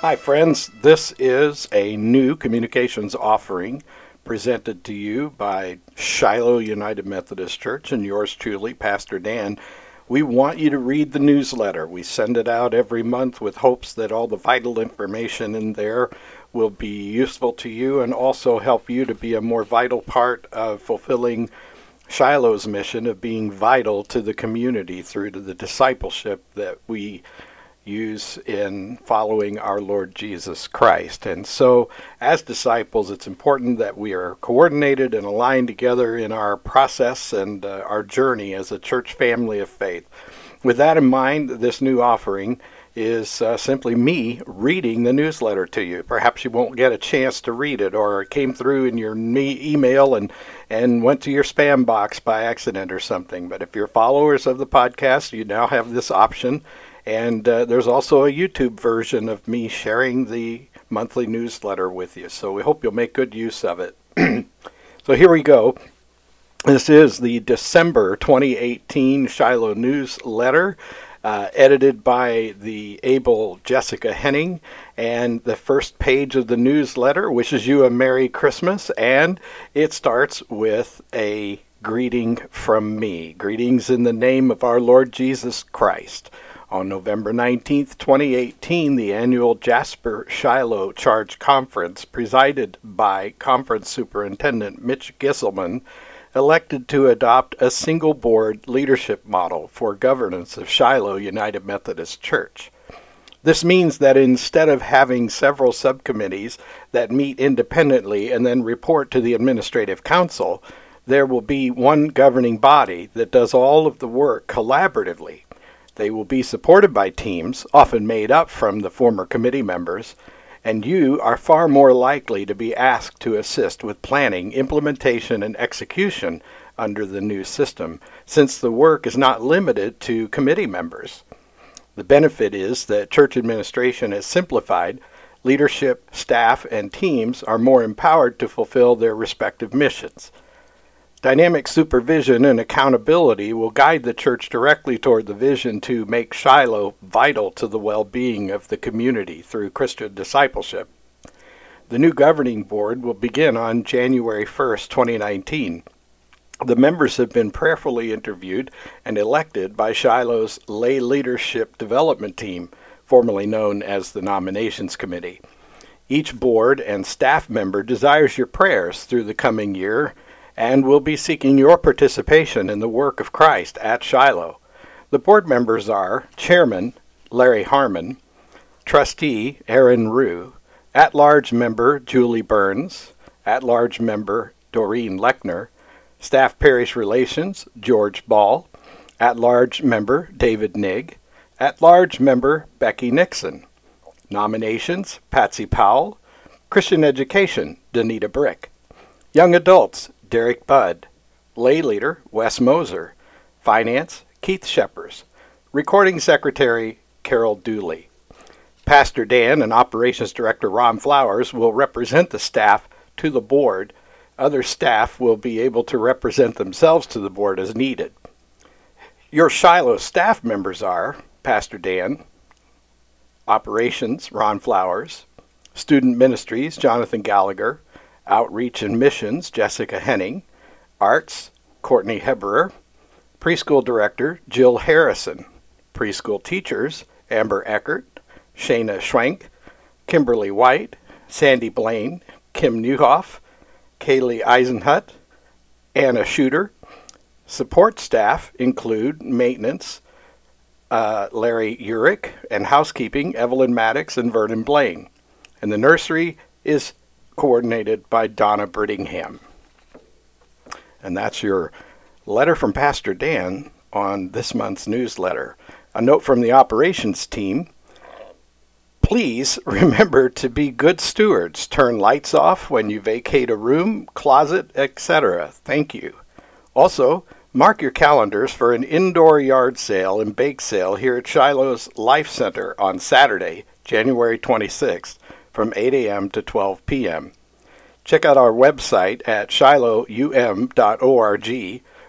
Hi, friends. This is a new communications offering presented to you by Shiloh United Methodist Church and yours truly, Pastor Dan. We want you to read the newsletter. We send it out every month with hopes that all the vital information in there will be useful to you and also help you to be a more vital part of fulfilling Shiloh's mission of being vital to the community through to the discipleship that we use in following our Lord Jesus Christ. And so, as disciples, it's important that we are coordinated and aligned together in our process and uh, our journey as a church family of faith. With that in mind, this new offering is uh, simply me reading the newsletter to you. Perhaps you won't get a chance to read it, or it came through in your email and and went to your spam box by accident or something. But if you're followers of the podcast, you now have this option and uh, there's also a YouTube version of me sharing the monthly newsletter with you. So we hope you'll make good use of it. so here we go. This is the December 2018 Shiloh newsletter. Uh, edited by the able Jessica Henning. And the first page of the newsletter wishes you a Merry Christmas, and it starts with a greeting from me. Greetings in the name of our Lord Jesus Christ. On November 19, 2018, the annual Jasper Shiloh Charge Conference, presided by Conference Superintendent Mitch Gisselman, elected to adopt a single board leadership model for governance of Shiloh United Methodist Church. This means that instead of having several subcommittees that meet independently and then report to the Administrative Council, there will be one governing body that does all of the work collaboratively they will be supported by teams, often made up from the former committee members, and you are far more likely to be asked to assist with planning, implementation, and execution under the new system, since the work is not limited to committee members. The benefit is that church administration is simplified, leadership, staff, and teams are more empowered to fulfill their respective missions. Dynamic supervision and accountability will guide the church directly toward the vision to make Shiloh vital to the well being of the community through Christian discipleship. The new governing board will begin on January 1st, 2019. The members have been prayerfully interviewed and elected by Shiloh's Lay Leadership Development Team, formerly known as the Nominations Committee. Each board and staff member desires your prayers through the coming year and will be seeking your participation in the work of Christ at Shiloh. The board members are Chairman Larry Harmon, Trustee Aaron Rue, at large member Julie Burns, at large member Doreen Lechner, Staff Parish Relations George Ball, at large member David Nigg, at large member Becky Nixon. Nominations Patsy Powell, Christian Education Danita Brick, Young Adults Derek Budd. Lay leader, Wes Moser. Finance, Keith Sheppers. Recording Secretary, Carol Dooley. Pastor Dan and Operations Director Ron Flowers will represent the staff to the board. Other staff will be able to represent themselves to the board as needed. Your Shiloh staff members are Pastor Dan, Operations Ron Flowers, Student Ministries Jonathan Gallagher, Outreach and Missions, Jessica Henning, Arts, Courtney Heberer, Preschool Director, Jill Harrison, Preschool Teachers, Amber Eckert, Shayna Schwenk, Kimberly White, Sandy Blaine, Kim Newhoff, Kaylee Eisenhut, Anna Shooter. Support staff include maintenance, uh, Larry Urick, and housekeeping, Evelyn Maddox and Vernon Blaine. And the nursery is coordinated by Donna Brittingham. And that's your letter from Pastor Dan on this month's newsletter. A note from the operations team. Please remember to be good stewards. Turn lights off when you vacate a room, closet, etc. Thank you. Also, mark your calendars for an indoor yard sale and bake sale here at Shiloh's Life Center on Saturday, January 26th from 8 a.m. to 12 p.m. Check out our website at shilohum.org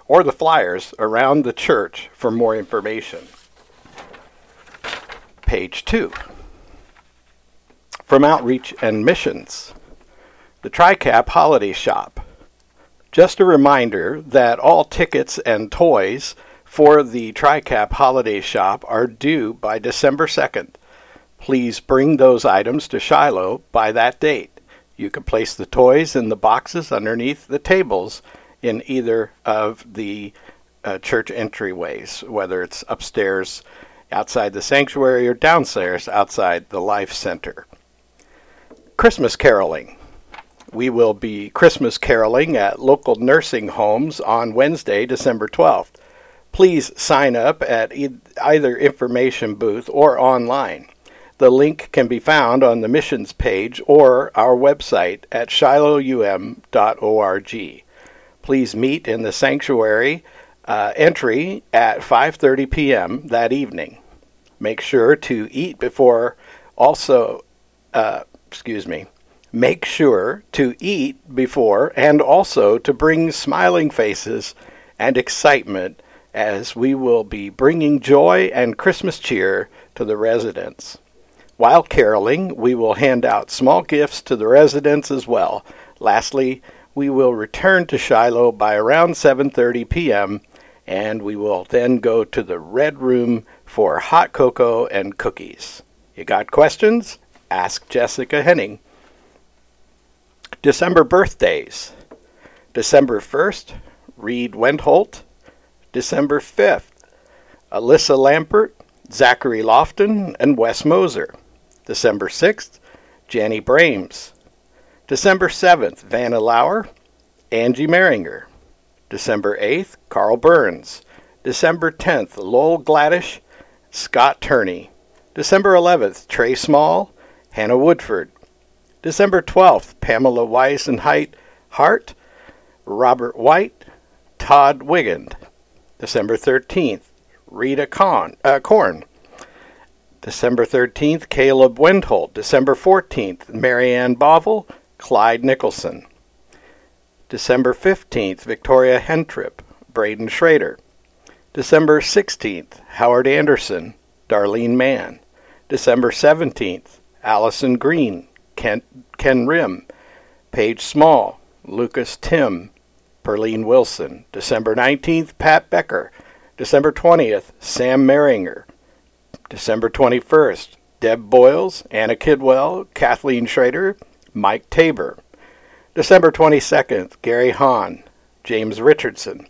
or the flyers around the church for more information. Page 2. From Outreach and Missions, the TRICAP Holiday Shop. Just a reminder that all tickets and toys for the TRICAP Holiday Shop are due by December 2nd. Please bring those items to Shiloh by that date. You can place the toys in the boxes underneath the tables in either of the uh, church entryways, whether it's upstairs outside the sanctuary or downstairs outside the Life Center. Christmas caroling. We will be Christmas caroling at local nursing homes on Wednesday, December 12th. Please sign up at e- either information booth or online. The link can be found on the missions page or our website at shilohum.org. Please meet in the sanctuary uh, entry at 5:30 p.m. that evening. Make sure to eat before also uh, excuse me Make sure to eat before and also to bring smiling faces and excitement as we will be bringing joy and Christmas cheer to the residents. While caroling, we will hand out small gifts to the residents as well. Lastly, we will return to Shiloh by around 7:30 p.m. and we will then go to the red room for hot cocoa and cookies. You got questions? Ask Jessica Henning. December birthdays. December 1st, Reed Wendholt. December 5th, Alyssa Lampert, Zachary Lofton, and Wes Moser. December 6th, Janny Brames. December 7th, Vanna Lauer, Angie Maringer. December 8th, Carl Burns. December 10th, Lowell Gladish, Scott Turney. December 11th, Trey Small, Hannah Woodford. December 12th, Pamela Weisenheit Hart, Robert White, Todd Wigand. December 13th, Rita Con, uh, Korn. December 13th, Caleb Wendholt. December 14th, Marianne Bovel, Clyde Nicholson. December 15th, Victoria Hentrip, Braden Schrader. December 16th, Howard Anderson, Darlene Mann. December 17th, Allison Green, Ken, Ken Rim, Paige Small, Lucas Tim, Perlene Wilson. December 19th, Pat Becker. December 20th, Sam Maringer. December 21st, Deb Boyles, Anna Kidwell, Kathleen Schrader, Mike Tabor. December 22nd, Gary Hahn, James Richardson.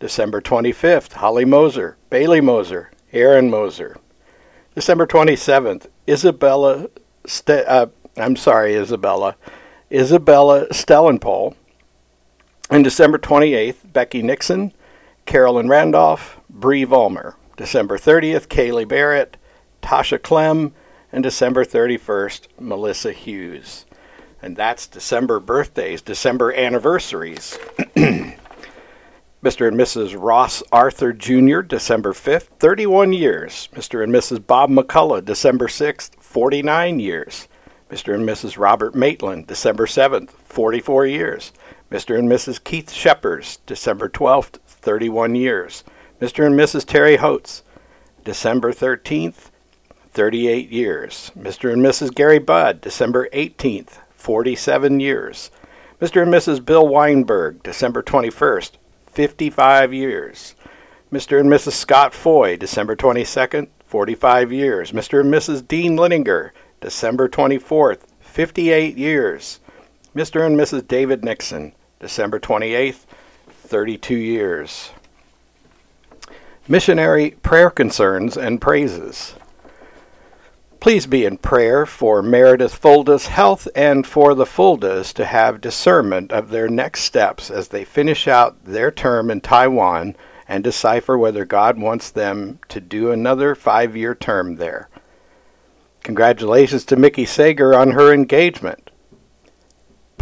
December 25th, Holly Moser, Bailey Moser, Aaron Moser. December 27th, Isabella Ste- uh, I'm sorry, Isabella. Isabella Stellenpole. And December 28th, Becky Nixon, Carolyn Randolph, Bree Vollmer. December 30th, Kaylee Barrett, Tasha Clem, and December 31st, Melissa Hughes. And that's December birthdays, December anniversaries. Mr. and Mrs. Ross Arthur Jr., December 5th, 31 years. Mr. and Mrs. Bob McCullough, December 6th, 49 years. Mr. and Mrs. Robert Maitland, December 7th, 44 years. Mr. and Mrs. Keith Sheppers, December 12th, 31 years. Mr. and Mrs. Terry Holtz, December 13th, 38 years. Mr. and Mrs. Gary Budd, December 18th, 47 years. Mr. and Mrs. Bill Weinberg, December 21st, 55 years. Mr. and Mrs. Scott Foy, December 22nd, 45 years. Mr. and Mrs. Dean Linninger, December 24th, 58 years. Mr. and Mrs. David Nixon, December 28th, 32 years. Missionary prayer concerns and praises. Please be in prayer for Meredith Fulda's health and for the Fuldas to have discernment of their next steps as they finish out their term in Taiwan and decipher whether God wants them to do another five year term there. Congratulations to Mickey Sager on her engagement.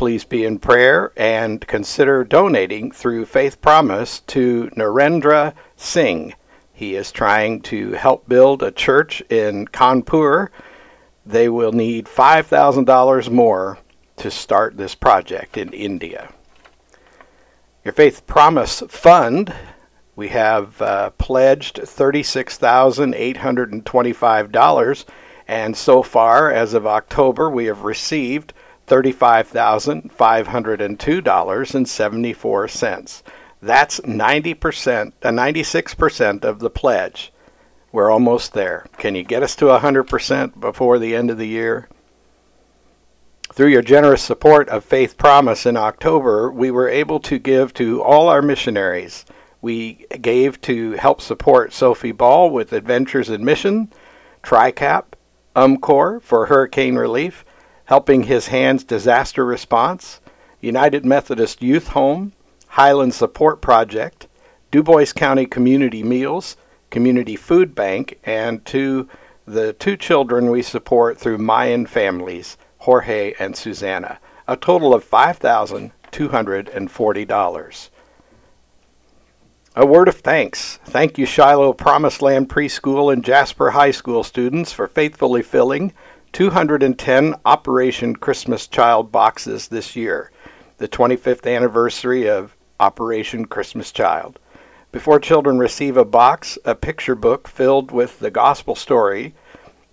Please be in prayer and consider donating through Faith Promise to Narendra Singh. He is trying to help build a church in Kanpur. They will need $5,000 more to start this project in India. Your Faith Promise Fund, we have uh, pledged $36,825, and so far, as of October, we have received $35,502.74. That's 90%, uh, 96% of the pledge. We're almost there. Can you get us to 100% before the end of the year? Through your generous support of Faith Promise in October, we were able to give to all our missionaries. We gave to help support Sophie Ball with Adventures in Mission, TRICAP, UMCOR for hurricane relief, Helping His Hands Disaster Response, United Methodist Youth Home, Highland Support Project, Dubois County Community Meals, Community Food Bank, and to the two children we support through Mayan families, Jorge and Susanna, a total of $5,240. A word of thanks. Thank you, Shiloh Promised Land Preschool and Jasper High School students, for faithfully filling 210 Operation Christmas Child boxes this year, the 25th anniversary of Operation Christmas Child. Before children receive a box, a picture book filled with the gospel story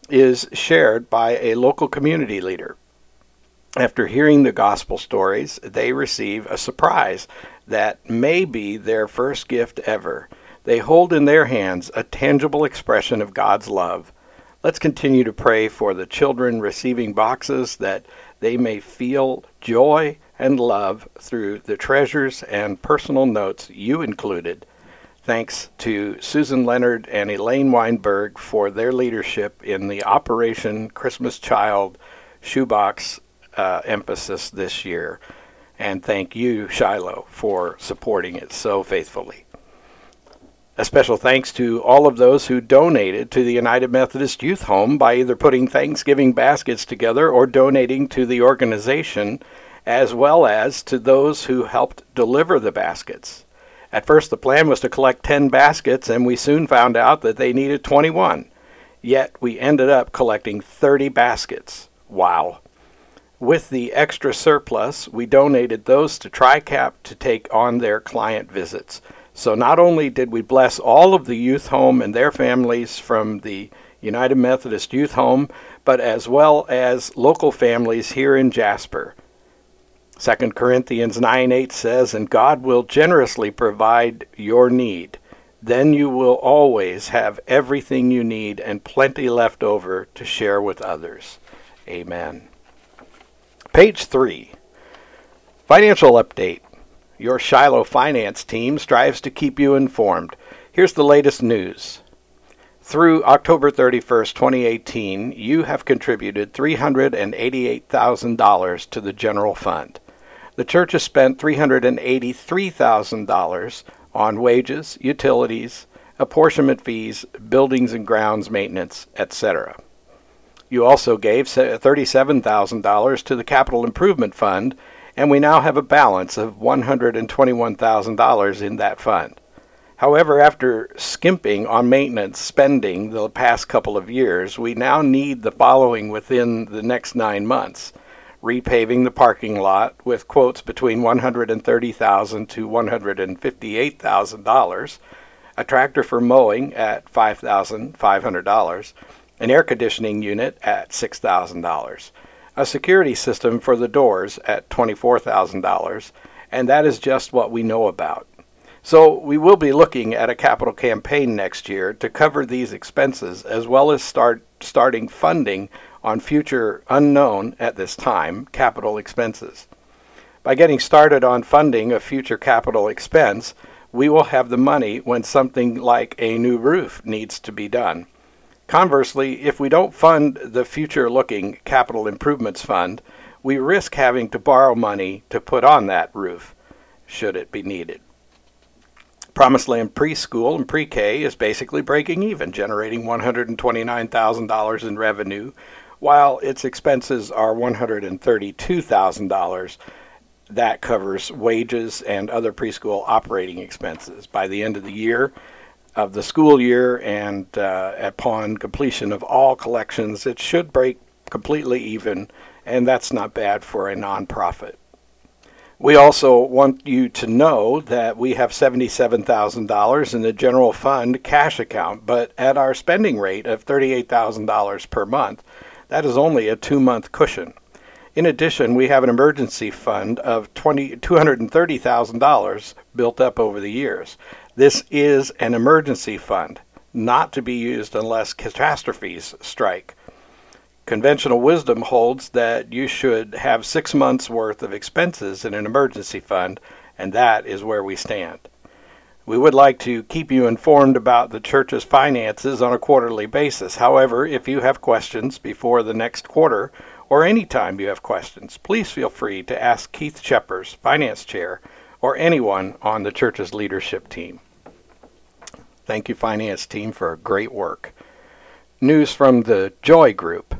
is shared by a local community leader. After hearing the gospel stories, they receive a surprise that may be their first gift ever. They hold in their hands a tangible expression of God's love. Let's continue to pray for the children receiving boxes that they may feel joy and love through the treasures and personal notes you included Thanks to Susan Leonard and Elaine Weinberg for their leadership in the Operation Christmas Child shoebox uh, emphasis this year. And thank you, Shiloh, for supporting it so faithfully. A special thanks to all of those who donated to the United Methodist Youth Home by either putting Thanksgiving baskets together or donating to the organization, as well as to those who helped deliver the baskets. At first, the plan was to collect 10 baskets, and we soon found out that they needed 21. Yet, we ended up collecting 30 baskets. Wow. With the extra surplus, we donated those to TRICAP to take on their client visits. So, not only did we bless all of the youth home and their families from the United Methodist Youth Home, but as well as local families here in Jasper 2 Corinthians 9 8 says, And God will generously provide your need. Then you will always have everything you need and plenty left over to share with others. Amen. Page 3 Financial Update. Your Shiloh finance team strives to keep you informed. Here's the latest news. Through October 31st, 2018, you have contributed $388,000 to the general fund. The church has spent $383,000 on wages, utilities, apportionment fees, buildings and grounds maintenance, etc. You also gave $37,000 to the Capital Improvement Fund, and we now have a balance of $121,000 in that fund. However, after skimping on maintenance spending the past couple of years, we now need the following within the next nine months repaving the parking lot with quotes between $130,000 to $158,000, a tractor for mowing at $5,500, an air conditioning unit at $6,000, a security system for the doors at $24,000, and that is just what we know about. So we will be looking at a capital campaign next year to cover these expenses as well as start starting funding on future unknown at this time capital expenses. By getting started on funding a future capital expense, we will have the money when something like a new roof needs to be done. Conversely, if we don't fund the future looking capital improvements fund, we risk having to borrow money to put on that roof, should it be needed. Promised Land Preschool and Pre K is basically breaking even, generating $129,000 in revenue while its expenses are $132,000, that covers wages and other preschool operating expenses. By the end of the year, of the school year, and uh, upon completion of all collections, it should break completely even and that's not bad for a nonprofit. We also want you to know that we have $77,000 in the general fund cash account, but at our spending rate of $38,000 per month, that is only a two month cushion. In addition, we have an emergency fund of $230,000 built up over the years. This is an emergency fund, not to be used unless catastrophes strike. Conventional wisdom holds that you should have six months' worth of expenses in an emergency fund, and that is where we stand. We would like to keep you informed about the church's finances on a quarterly basis. However, if you have questions before the next quarter, or any time you have questions, please feel free to ask Keith Scheppers, Finance Chair, or anyone on the church's leadership team. Thank you, Finance Team, for great work. News from the Joy Group.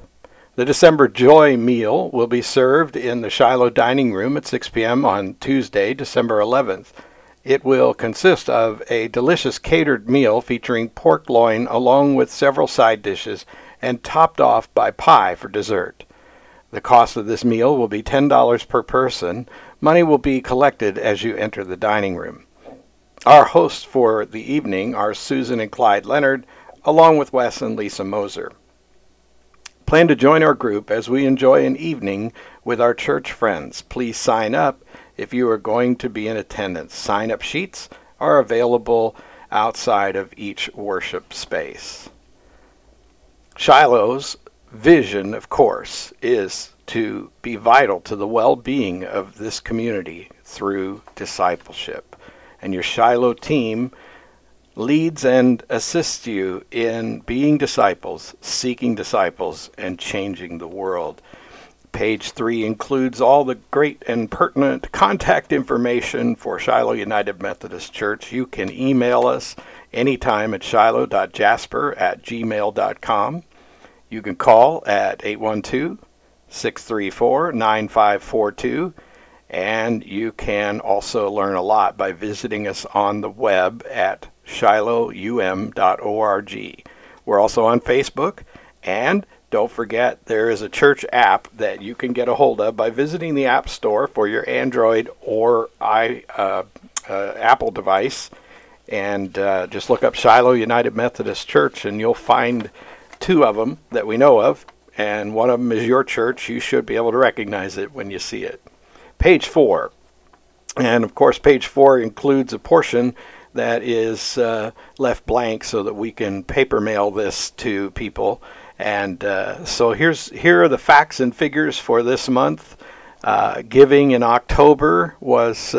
The December Joy meal will be served in the Shiloh Dining Room at 6 p.m. on Tuesday, December 11th. It will consist of a delicious catered meal featuring pork loin along with several side dishes and topped off by pie for dessert. The cost of this meal will be $10 per person. Money will be collected as you enter the dining room. Our hosts for the evening are Susan and Clyde Leonard, along with Wes and Lisa Moser. Plan to join our group as we enjoy an evening with our church friends. Please sign up if you are going to be in attendance. Sign up sheets are available outside of each worship space. Shiloh's vision, of course, is to be vital to the well being of this community through discipleship. And your Shiloh team leads and assists you in being disciples, seeking disciples, and changing the world. Page 3 includes all the great and pertinent contact information for Shiloh United Methodist Church. You can email us anytime at shiloh.jasper at gmail.com. You can call at 812 634 9542 and you can also learn a lot by visiting us on the web at shilohum.org. We're also on Facebook, and don't forget there is a church app that you can get a hold of by visiting the App Store for your Android or i uh, uh, Apple device, and uh, just look up Shiloh United Methodist Church, and you'll find two of them that we know of, and one of them is your church. You should be able to recognize it when you see it. Page four, and of course, page four includes a portion that is uh, left blank so that we can paper mail this to people. And uh, so here's here are the facts and figures for this month. Uh, giving in October was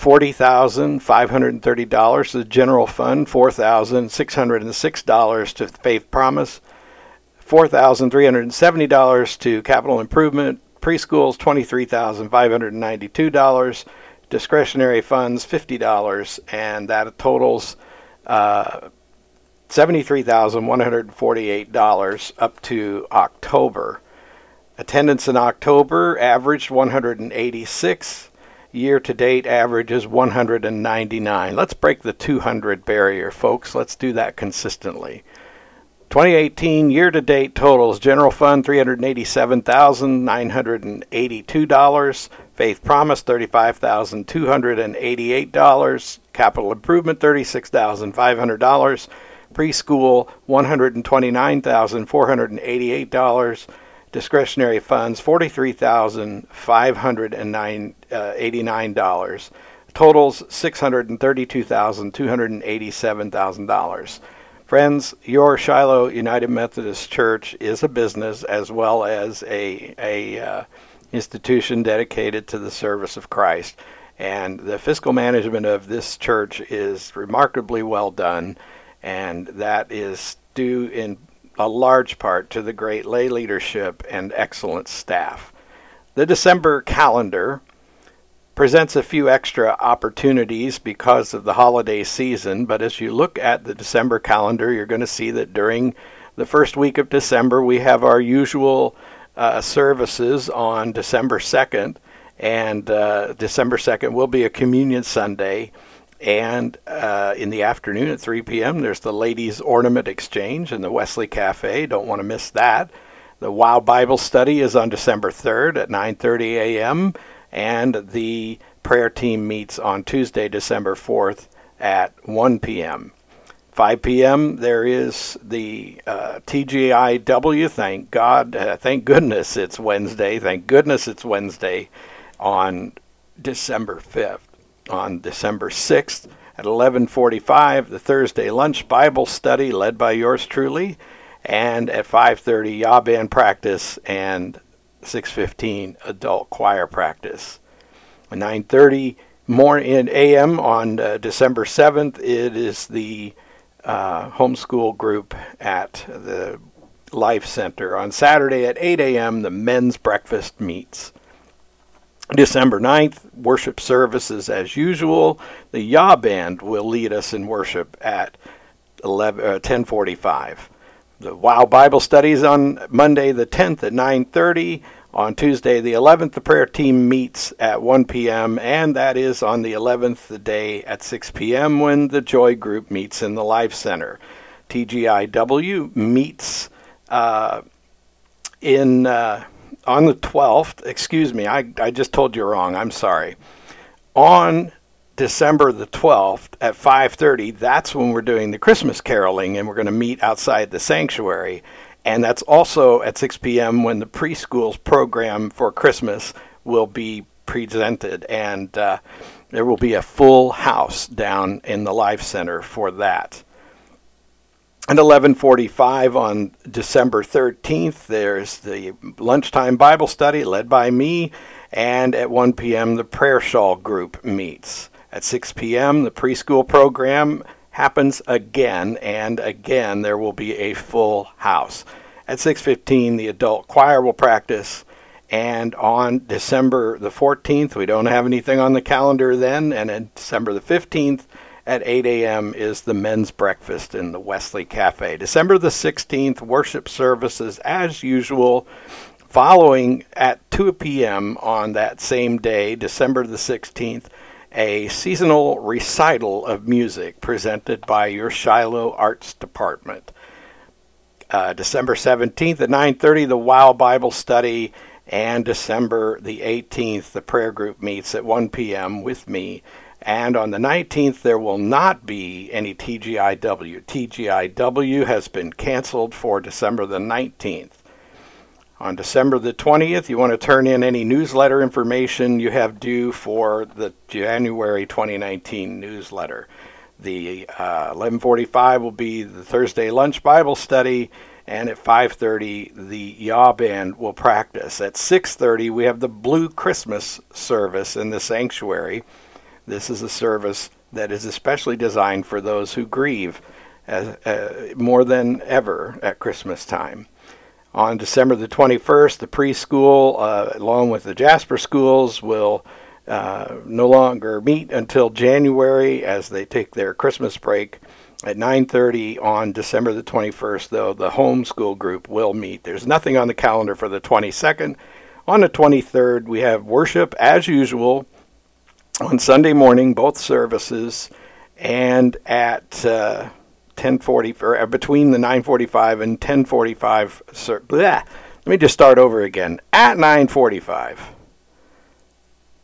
uh, uh, forty thousand five hundred and thirty dollars to the general fund, four thousand six hundred and six dollars to Faith Promise, four thousand three hundred and seventy dollars to Capital Improvement, preschools twenty three thousand five hundred and ninety two dollars discretionary funds $50, and that totals uh, $73,148 up to October. Attendance in October averaged 186. Year to date average is 199. Let's break the 200 barrier, folks. Let's do that consistently. 2018 year to date totals general fund $387,982, Faith Promise $35,288, Capital Improvement $36,500, Preschool $129,488, discretionary funds $43,589, totals $632,287,000. Friends, your Shiloh United Methodist Church is a business as well as a, a uh, institution dedicated to the service of Christ. And the fiscal management of this church is remarkably well done, and that is due in a large part to the great lay leadership and excellent staff. The December calendar presents a few extra opportunities because of the holiday season, but as you look at the December calendar, you're going to see that during the first week of December, we have our usual uh, services on December 2nd, and uh, December 2nd will be a Communion Sunday. And uh, in the afternoon at 3 p.m., there's the Ladies Ornament Exchange in the Wesley Cafe. Don't want to miss that. The Wow Bible Study is on December 3rd at 9:30 a.m. and the prayer team meets on Tuesday, December 4th at 1 p.m. 5 p.m. there is the uh, TGIW. Thank God, uh, thank goodness it's Wednesday. Thank goodness it's Wednesday on December 5th. On December 6th at 11:45, the Thursday lunch Bible study led by yours truly, and at 5:30 Yah band practice and 6:15 adult choir practice. 9:30 more in AM on uh, December 7th. It is the uh, homeschool group at the Life Center. On Saturday at 8 a.m., the men's breakfast meets. December 9th, worship services as usual. The Yah Band will lead us in worship at 11, uh, 1045. The Wow Bible studies on Monday the 10th at 930. On Tuesday, the 11th, the prayer team meets at 1 p.m., and that is on the 11th, the day at 6 p.m., when the Joy Group meets in the Life Center. TGIW meets uh, in uh, on the 12th. Excuse me, I, I just told you wrong. I'm sorry. On December the 12th at 5:30, that's when we're doing the Christmas caroling, and we're going to meet outside the sanctuary and that's also at 6 p.m. when the preschool's program for Christmas will be presented, and uh, there will be a full house down in the Life Center for that. At 11:45 on December 13th, there's the lunchtime Bible study led by me, and at 1 p.m. the prayer shawl group meets. At 6 p.m. the preschool program happens again and again there will be a full house at 6:15 the adult choir will practice and on December the 14th we don't have anything on the calendar then and on December the 15th at 8 a.m. is the men's breakfast in the Wesley Cafe. December the 16th, worship services as usual. Following at 2 p.m. on that same day, December the 16th, a seasonal recital of music presented by your Shiloh Arts Department. Uh, December 17th at 9:30, the Wow Bible Study, and December the 18th, the prayer group meets at 1 p.m. with me. And on the 19th, there will not be any TGIW. TGIW has been canceled for December the 19th. On December the 20th, you want to turn in any newsletter information you have due for the January 2019 newsletter. The uh, 11:45 will be the Thursday lunch Bible study, and at 5:30 the Yah band will practice. At 6:30 we have the Blue Christmas service in the sanctuary. This is a service that is especially designed for those who grieve as, uh, more than ever at Christmas time. On December the 21st, the preschool, uh, along with the Jasper schools, will uh, no longer meet until January as they take their Christmas break. At 9:30 on December the 21st, though, the homeschool group will meet. There's nothing on the calendar for the 22nd. On the 23rd, we have worship as usual on Sunday morning, both services, and at uh, 10:40 or uh, between the 9:45 and 10:45. Sir, Let me just start over again. At 9:45,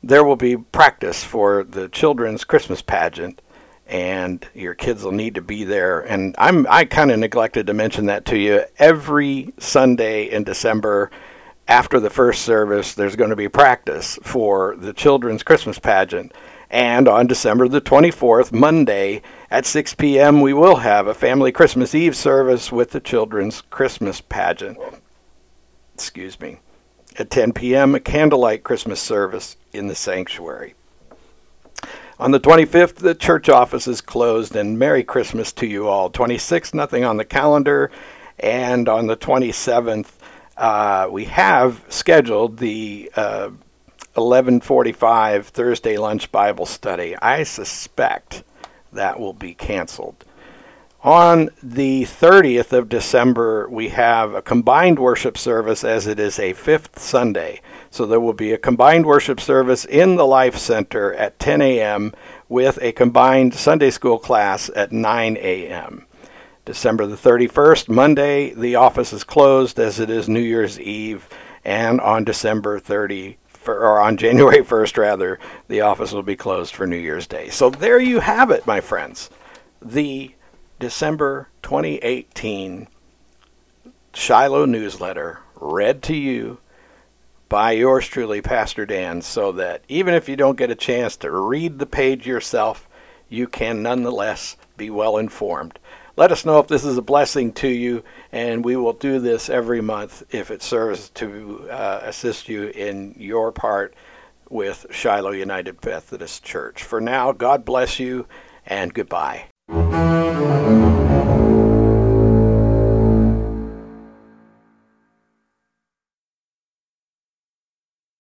there will be practice for the children's Christmas pageant, and your kids will need to be there. And I'm I kind of neglected to mention that to you. Every Sunday in December. After the first service, there's going to be practice for the children's Christmas pageant. And on December the 24th, Monday, at 6 p.m., we will have a family Christmas Eve service with the children's Christmas pageant. Excuse me. At 10 p.m., a candlelight Christmas service in the sanctuary. On the 25th, the church office is closed, and Merry Christmas to you all. 26th, nothing on the calendar. And on the 27th, uh, we have scheduled the uh, 11:45 Thursday lunch Bible study. I suspect that will be canceled. On the 30th of December, we have a combined worship service as it is a fifth Sunday. So there will be a combined worship service in the Life Center at 10 a.m. with a combined Sunday school class at 9 a.m. December the 31st, Monday, the office is closed as it is New Year's Eve, and on December 30 or on January 1st rather, the office will be closed for New Year's Day. So there you have it, my friends. The December 2018 Shiloh newsletter read to you by yours truly, Pastor Dan, so that even if you don't get a chance to read the page yourself, you can nonetheless be well informed. Let us know if this is a blessing to you, and we will do this every month if it serves to uh, assist you in your part with Shiloh United Methodist Church. For now, God bless you, and goodbye.